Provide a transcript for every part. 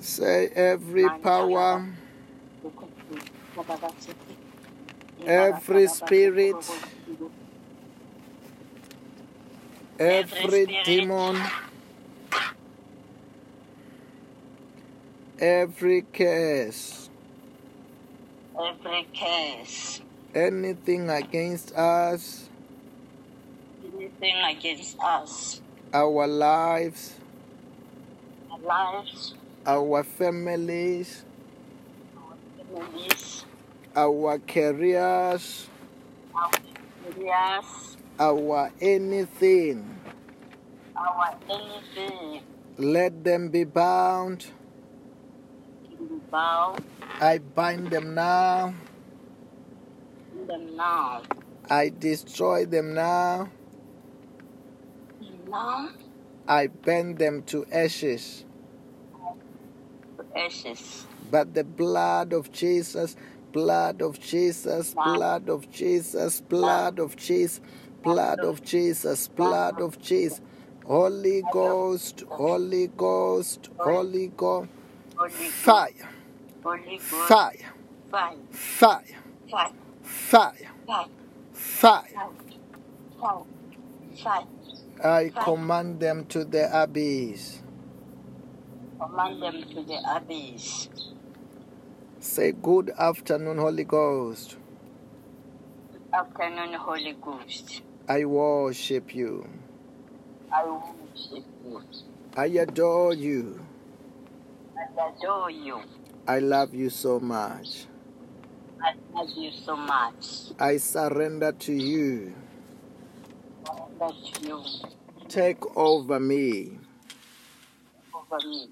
Say every power, every spirit, every demon, every curse, every curse, anything against us, anything against us, our lives, our lives, our families, families, our careers, our our anything. our anything, Let them be bound. bow I bind them now. them now. I destroy them now. Now I burn them to ashes. Ashes. But the blood of Jesus, blood of Jesus, blood of Jesus, blood of Jesus, blood of Jesus, blood of Jesus. Holy Ghost, Holy Ghost, Holy Ghost, fire, fire, fire, fire. fire, fire. I command them to the abyss. Command them to the abyss. Say, Good afternoon, Holy Ghost. Good afternoon, Holy Ghost. I worship you. I worship you. I adore you. I adore you. I love you so much. I love you so much. I surrender to you. Let you Take over me. over me.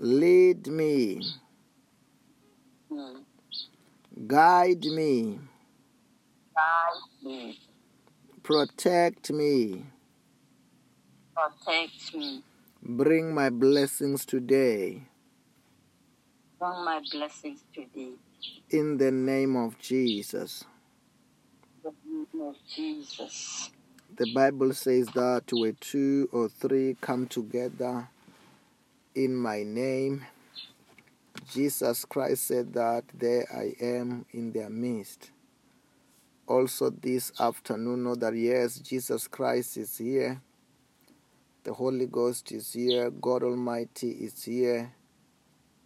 Lead me. Guide me. Guide me. Protect me. Protect me. Bring my blessings today. Bring my blessings today. In the name of Jesus. The name of Jesus. The Bible says that where two or three come together in my name, Jesus Christ said that there I am in their midst. Also, this afternoon, know that yes, Jesus Christ is here, the Holy Ghost is here, God Almighty is here.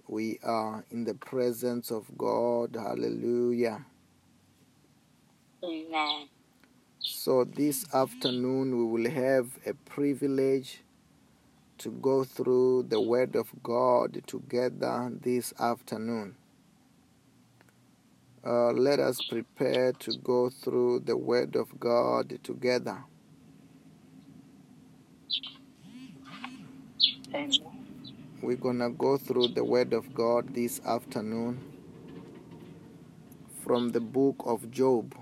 We are in the presence of God. Hallelujah. Amen. So, this afternoon, we will have a privilege to go through the Word of God together this afternoon. Uh, let us prepare to go through the Word of God together. Amen. We're going to go through the Word of God this afternoon from the book of Job.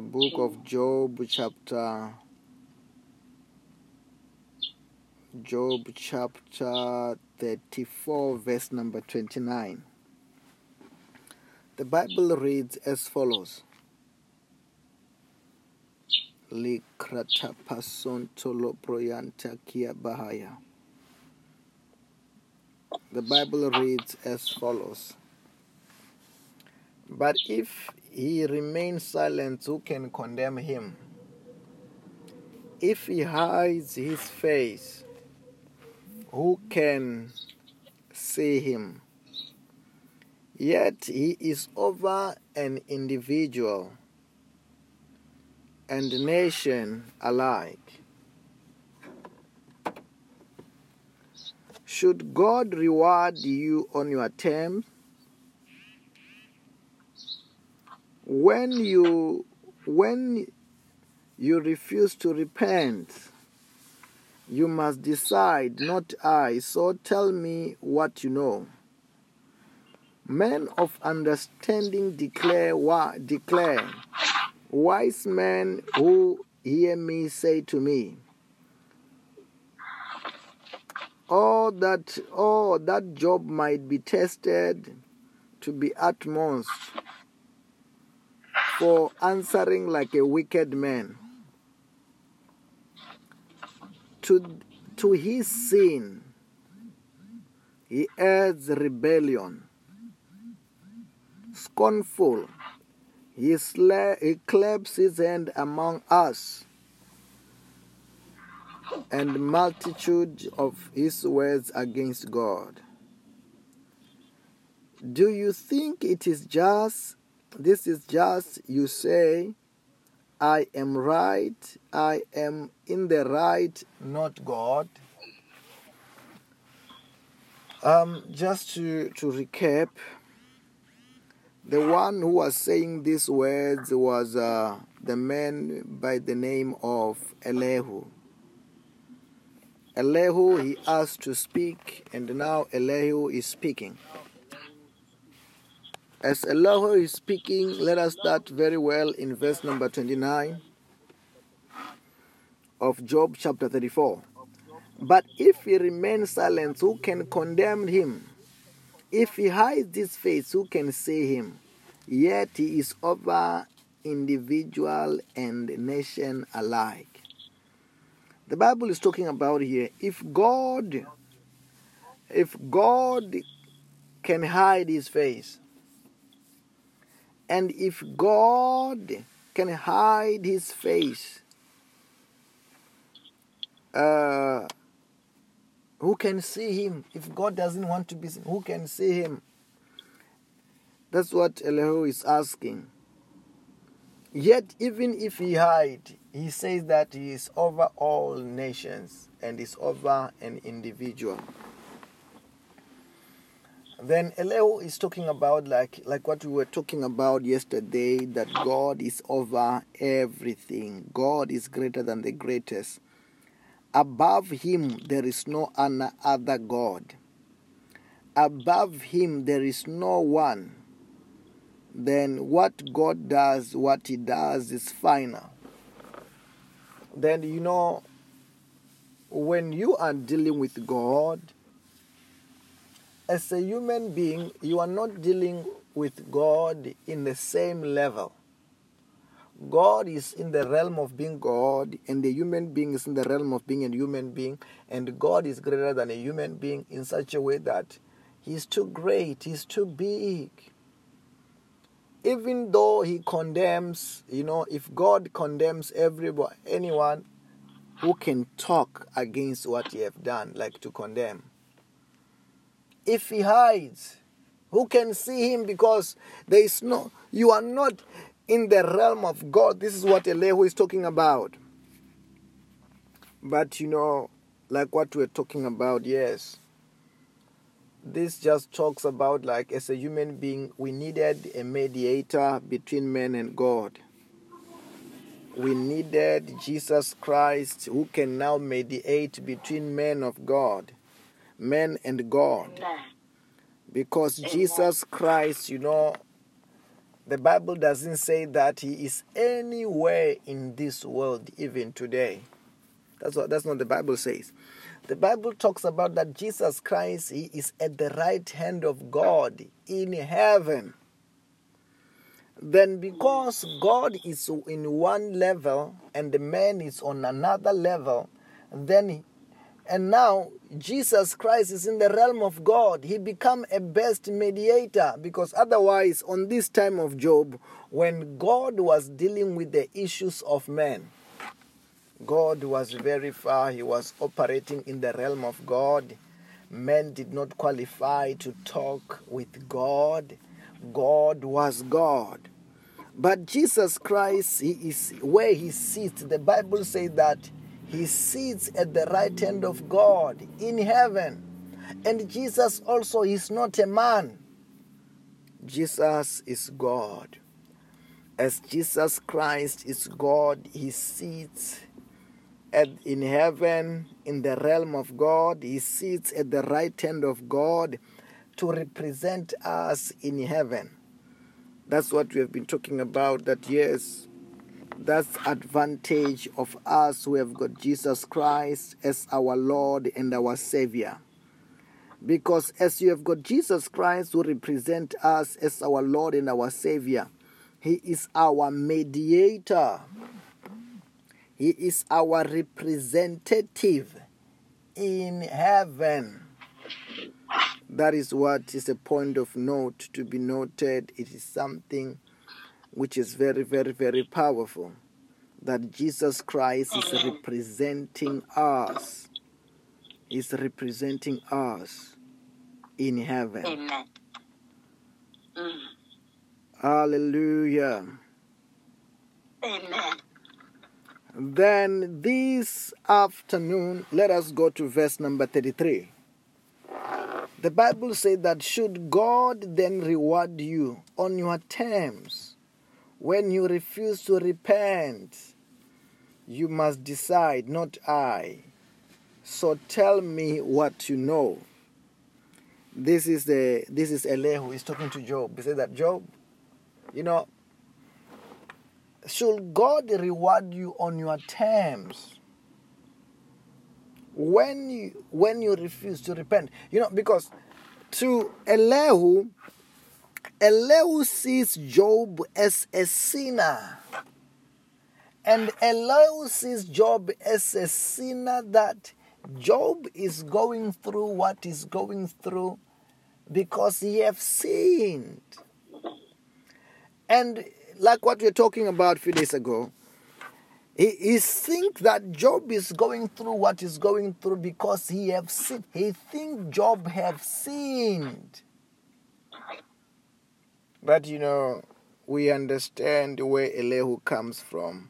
The book of Job, chapter Job, chapter 34, verse number 29. The Bible reads as follows. The Bible reads as follows. But if he remains silent, who can condemn him? If he hides his face, who can see him? Yet he is over an individual and nation alike. Should God reward you on your terms? When you when you refuse to repent, you must decide, not I. So tell me what you know. Men of understanding declare, declare wise men who hear me say to me, Oh, that oh that Job might be tested to be utmost for answering like a wicked man. to, to his sin, he adds rebellion. Scornful, he, sla- he claps his hand among us, and multitude of his words against God. Do you think it is just, this is just, you say, I am right, I am in the right, not God? Um, just to, to recap, the one who was saying these words was uh, the man by the name of Elihu. Elihu, he asked to speak, and now Elihu is speaking. As Elihu is speaking, let us start very well in verse number 29 of Job chapter 34. But if he remains silent, who can condemn him? If he hides his face, who can see him? Yet he is over individual and nation alike. The Bible is talking about here if God if God can hide his face and if God can hide his face uh, who can see him? If God doesn't want to be seen, who can see him? That's what Elihu is asking. Yet, even if he hide, he says that he is over all nations and is over an individual. Then Elihu is talking about like like what we were talking about yesterday that God is over everything. God is greater than the greatest. Above him there is no other God. Above him there is no one. Then what God does, what he does is final. Then you know when you are dealing with God as a human being, you are not dealing with God in the same level. God is in the realm of being God, and the human being is in the realm of being a human being, and God is greater than a human being in such a way that He's too great, He's too big. Even though He condemns, you know, if God condemns everybody, anyone who can talk against what He have done, like to condemn. If He hides, who can see Him? Because there is no, you are not in the realm of God. This is what Elihu is talking about. But you know, like what we're talking about, yes. This just talks about like as a human being, we needed a mediator between man and God. We needed Jesus Christ who can now mediate between men of God, men and God. Because Jesus Christ, you know, the Bible doesn't say that he is anywhere in this world even today. That's what that's what the Bible says. The Bible talks about that Jesus Christ he is at the right hand of God in heaven. Then because God is in one level and the man is on another level, then and now Jesus Christ is in the realm of God. He become a best mediator because otherwise on this time of Job when God was dealing with the issues of men God was very far. He was operating in the realm of God. Men did not qualify to talk with God. God was God. But Jesus Christ, he is where he sits. The Bible says that he sits at the right hand of God in heaven. And Jesus also is not a man. Jesus is God. As Jesus Christ is God, he sits at, in heaven, in the realm of God. He sits at the right hand of God to represent us in heaven. That's what we have been talking about. That yes, that's advantage of us who have got Jesus Christ as our Lord and our Savior. Because as you have got Jesus Christ who represent us as our Lord and our Savior, He is our mediator. He is our representative. in heaven. That is what is a point of note to be noted. It is something which is very, very, very powerful. That Jesus Christ is representing us. Is representing us in heaven. Amen. Mm. Hallelujah. Amen. Then this afternoon, let us go to verse number 33. The Bible says that should God then reward you on your terms when you refuse to repent, you must decide, not I. So tell me what you know. This is the this is Elihu. He's talking to Job. He said that Job, you know, should God reward you on your terms when you when you refuse to repent? You know, because to Elihu, Elihu sees Job as a sinner. And Elihu sees Job as a sinner that Job is going through what he's going through because he have sinned. And like what we were talking about a few days ago, he, he think that Job is going through what he's going through because he have sinned. He think Job have sinned. But you know, we understand where Elihu comes from,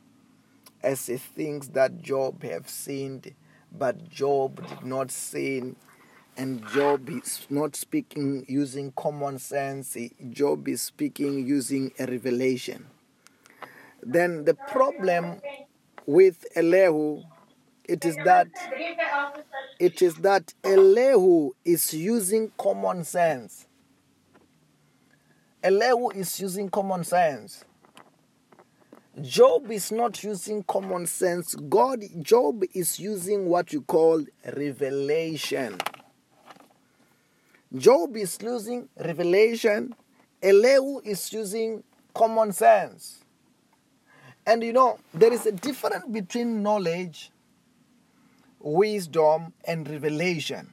as he thinks that Job have sinned, but Job did not sin, and Job is not speaking using common sense. Job is speaking using a revelation. Then the problem with Elihu, it is that it is that Elihu is using common sense. Elihu is using common sense. Job is not using common sense. God, Job is using what you call revelation. Job is using revelation. Elihu is using common sense. And you know, there is a difference between knowledge, wisdom, and revelation.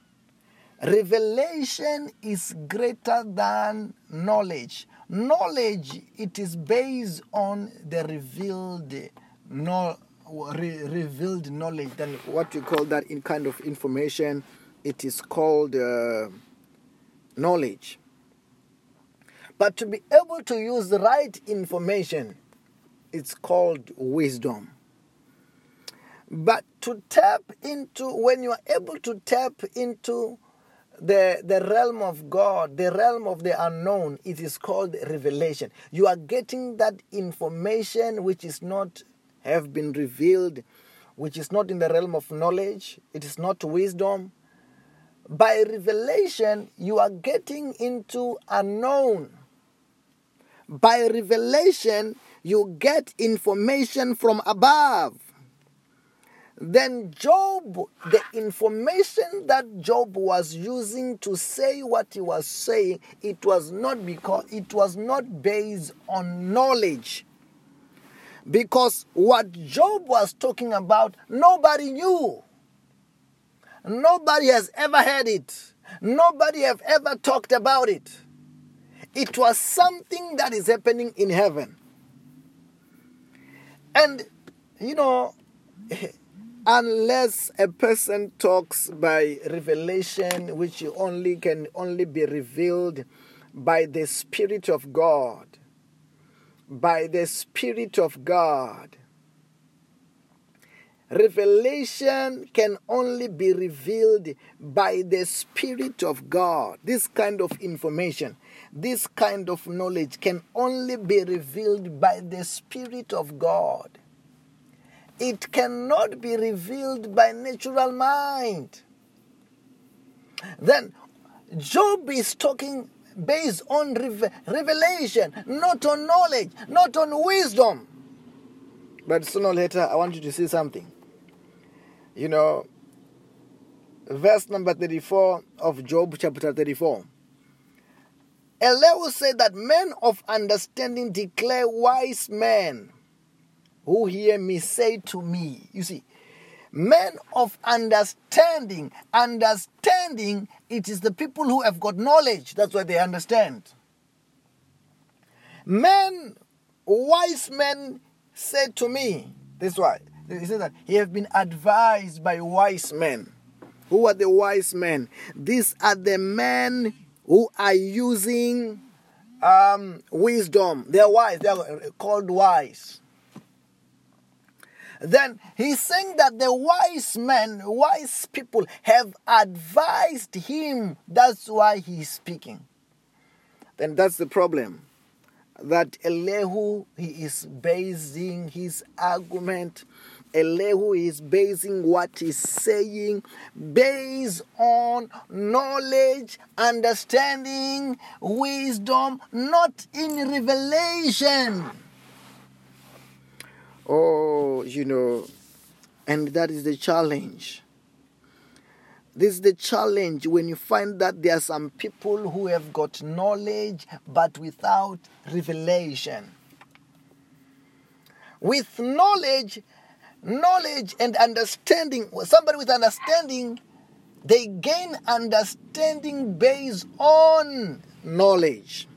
Revelation is greater than knowledge. Knowledge it is based on the revealed no, re, revealed knowledge. Then what we call that in kind of information, it is called uh, knowledge. But to be able to use the right information, it's called wisdom. But to tap into, when you are able to tap into the, the realm of God, the realm of the unknown, it is called revelation. You are getting that information which is not have been revealed, which is not in the realm of knowledge, it is not wisdom. By revelation, you are getting into unknown. By revelation, you get information from above then Job, the information that Job was using to say what he was saying, it was not because it was not based on knowledge. Because what Job was talking about, nobody knew. Nobody has ever heard it. Nobody have ever talked about it. It was something that is happening in heaven. And you know, unless a person talks by revelation which only can only be revealed by the spirit of god. By the spirit of god. Revelation can only be revealed by the spirit of god. This kind of information this kind of knowledge can only be revealed by the spirit of god it cannot be revealed by natural mind. Then Job is talking based on revelation, not on knowledge, not on wisdom. But sooner or later, I want you to see something. You know, verse number 34 of Job chapter 34. Elihu said that men of understanding declare wise men who hear me say to me, you see, Men of understanding. Understanding, it is the people who have got knowledge. That's why they understand. Men, wise men said to me, this is why. He said that he have been advised by wise men. Who are the wise men? These are the men who are using um, wisdom. They're wise. They're called wise. Then he's saying that the wise men, wise people have advised him. That's why he's speaking. Then that's the problem. That Elihu, he is basing his argument Elihu is basing what he's saying based on knowledge, understanding, wisdom, not in revelation. Oh, you know, and that is the challenge. This is the challenge when you find that there are some people who have got knowledge but without revelation. With knowledge, knowledge and understanding, somebody with understanding, they gain understanding based on knowledge.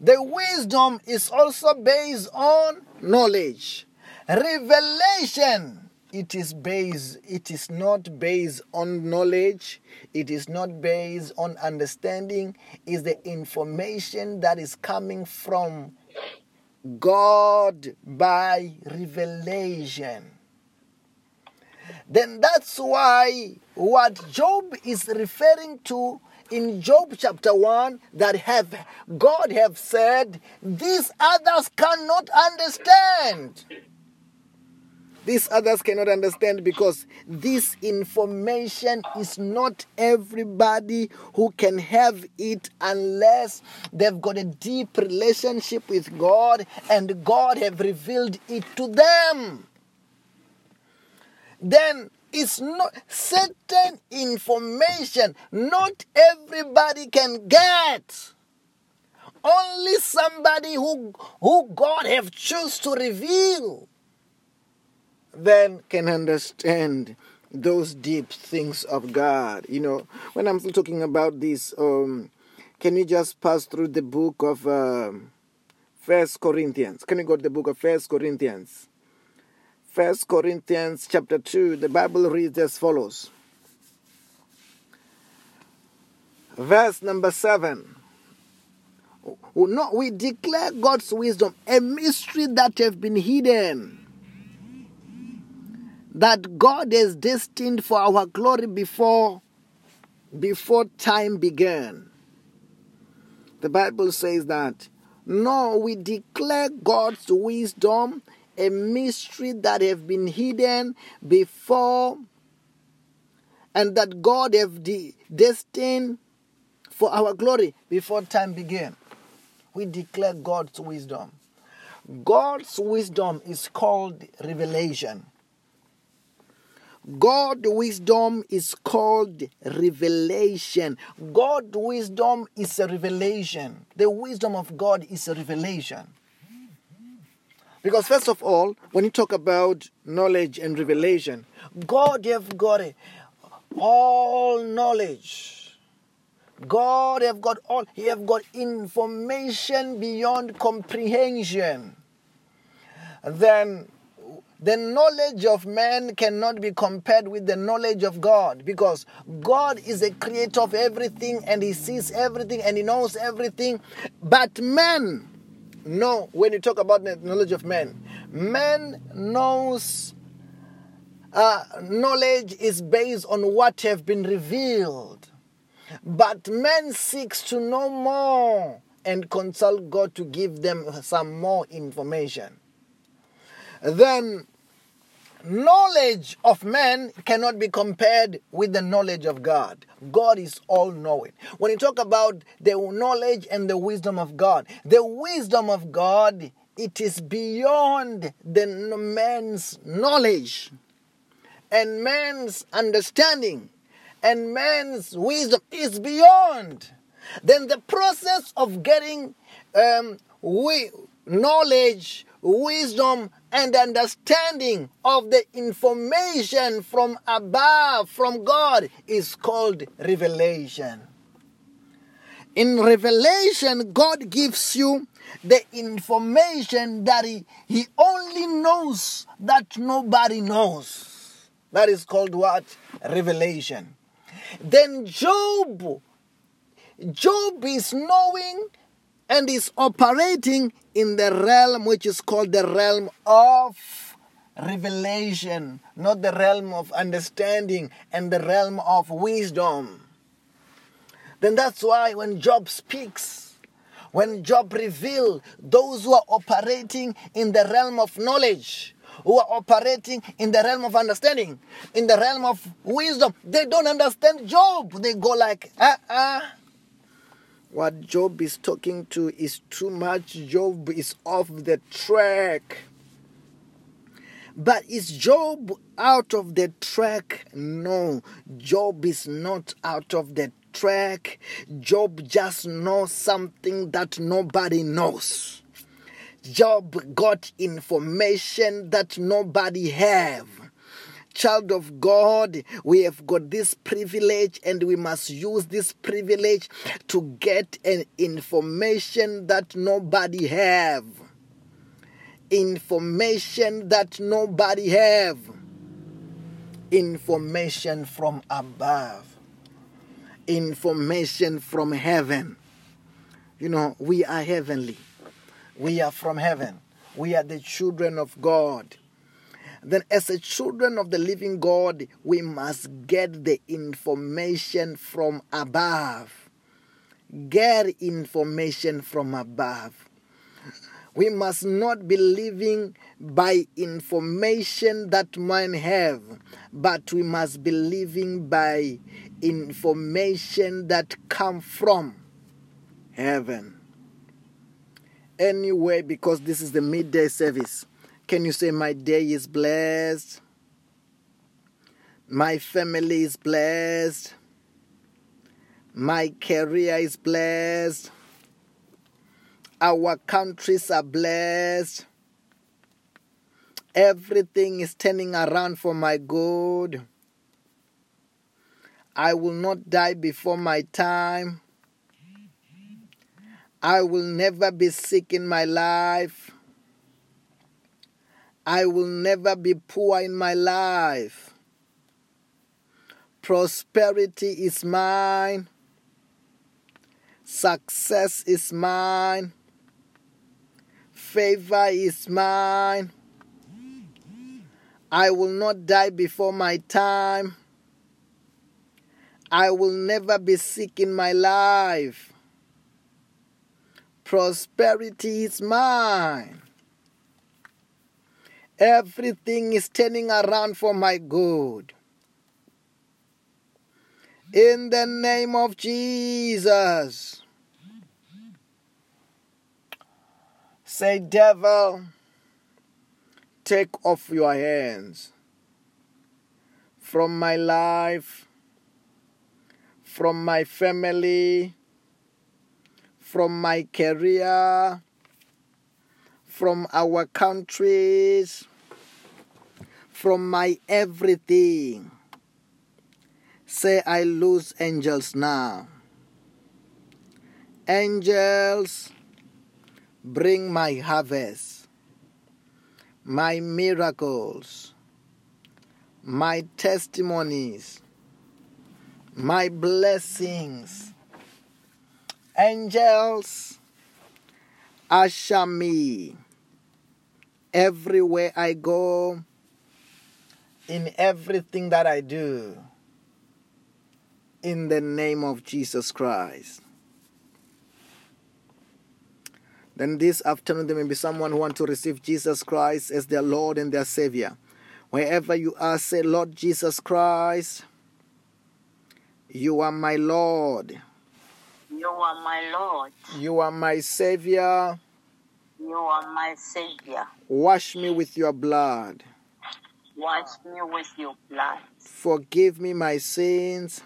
The wisdom is also based on knowledge. Revelation, it is based, it is not based on knowledge, it is not based on understanding, is the information that is coming from God by revelation. Then that's why what Job is referring to in Job chapter 1 that have God have said these others cannot understand. These others cannot understand because this information is not everybody who can have it unless they've got a deep relationship with God and God have revealed it to them. Then it's not certain information not everybody can get only somebody who who god have choose to reveal then can understand those deep things of God. You know, when I'm talking about this, um, can you just pass through the book of um, First Corinthians? Can you go to the book of First Corinthians? First Corinthians chapter two. The Bible reads as follows. Verse number seven. Oh, no, we declare God's wisdom, a mystery that have been hidden that God is destined for our glory before before time began. The Bible says that no, we declare God's wisdom a mystery that have been hidden before and that God have de- destined for our glory before time began. We declare God's wisdom. God's wisdom is called revelation. God wisdom is called revelation. God wisdom is a revelation. The wisdom of God is a revelation. Because first of all, when you talk about knowledge and revelation, God have got all knowledge. God have got all he have got information beyond comprehension. Then the knowledge of man cannot be compared with the knowledge of God because God is a creator of everything and he sees everything and he knows everything. But man, no, when you talk about the knowledge of man, man knows uh, knowledge is based on what have been revealed. But man seeks to know more and consult God to give them some more information then knowledge of man cannot be compared with the knowledge of God. God is all knowing. When you talk about the knowledge and the wisdom of God, the wisdom of God, it is beyond the man's knowledge and man's understanding and man's wisdom is beyond. Then the process of getting um, we, knowledge wisdom and understanding of the information from above, from God, is called revelation. In revelation, God gives you the information that he, he only knows that nobody knows. That is called what? Revelation. Then Job, Job is knowing and is operating in the realm which is called the realm of revelation, not the realm of understanding and the realm of wisdom. Then that's why when Job speaks, when Job reveals those who are operating in the realm of knowledge, who are operating in the realm of understanding, in the realm of wisdom, they don't understand Job. They go like, ah, uh-uh. ah. What Job is talking to is too much. Job is off the track. But is Job out of the track? No, Job is not out of the track. Job just knows something that nobody knows. Job got information that nobody have. Child of God, we have got this privilege and we must use this privilege to get an information that nobody have. Information that nobody have. Information from above information from heaven. You know, we are heavenly. We are from heaven. We are the children of God. Then, as a children of the living God, we must get the information from above. Get information from above. We must not be living by information that man have, but we must be living by information that come from heaven. Anyway, because this is the midday service, can you say my day is blessed? My family is blessed. My career is blessed. Our countries are blessed. Everything is turning around for my good. I will not die before my time. I will never be sick in my life. I will never be poor in my life. Prosperity is mine. Success is mine favor is mine. I will not die before my time. I will never be sick in my life. Prosperity is mine. Everything is turning around for my good. In the name of Jesus. Say, devil, take off your hands from my life, from my family, from my career, from our countries, from my everything. Say, I lose angels now. Angels Bring my harvest, my miracles, my testimonies, my blessings. Angels, usher me everywhere I go, in everything that I do, in the name of Jesus Christ. Then this afternoon, there may be someone who wants to receive Jesus Christ as their Lord and their Savior. Wherever you are, say, Lord Jesus Christ, you are my Lord. You are my Lord. You are my Savior. You are my Savior. Wash me with your blood. Wash me with your blood. Forgive me my sins.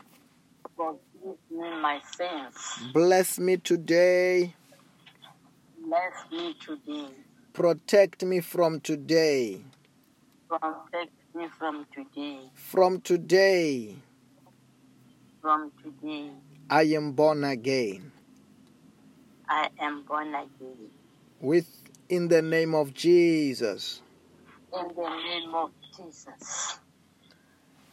Forgive me my sins. Bless me today bless me today. Protect me from today. Protect me from today. From today, From today, I am born again. I am born again. With in the name of Jesus. In the name of Jesus.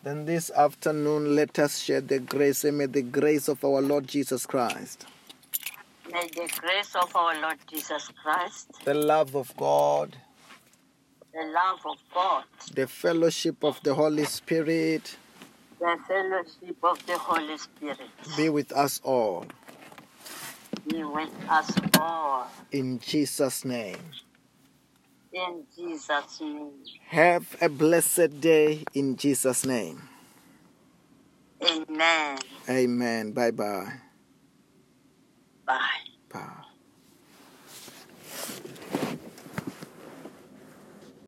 Then this afternoon, let us share the grace and may the grace of our Lord Jesus Christ, May the grace of our Lord Jesus Christ, the love of God, the love of God, the fellowship of the Holy Spirit the fellowship of the Holy Spirit be with us all. Be with us all. In Jesus' name. In Jesus' name. Have a blessed day in Jesus' name. Amen. Amen. Bye bye. Bye. Bye.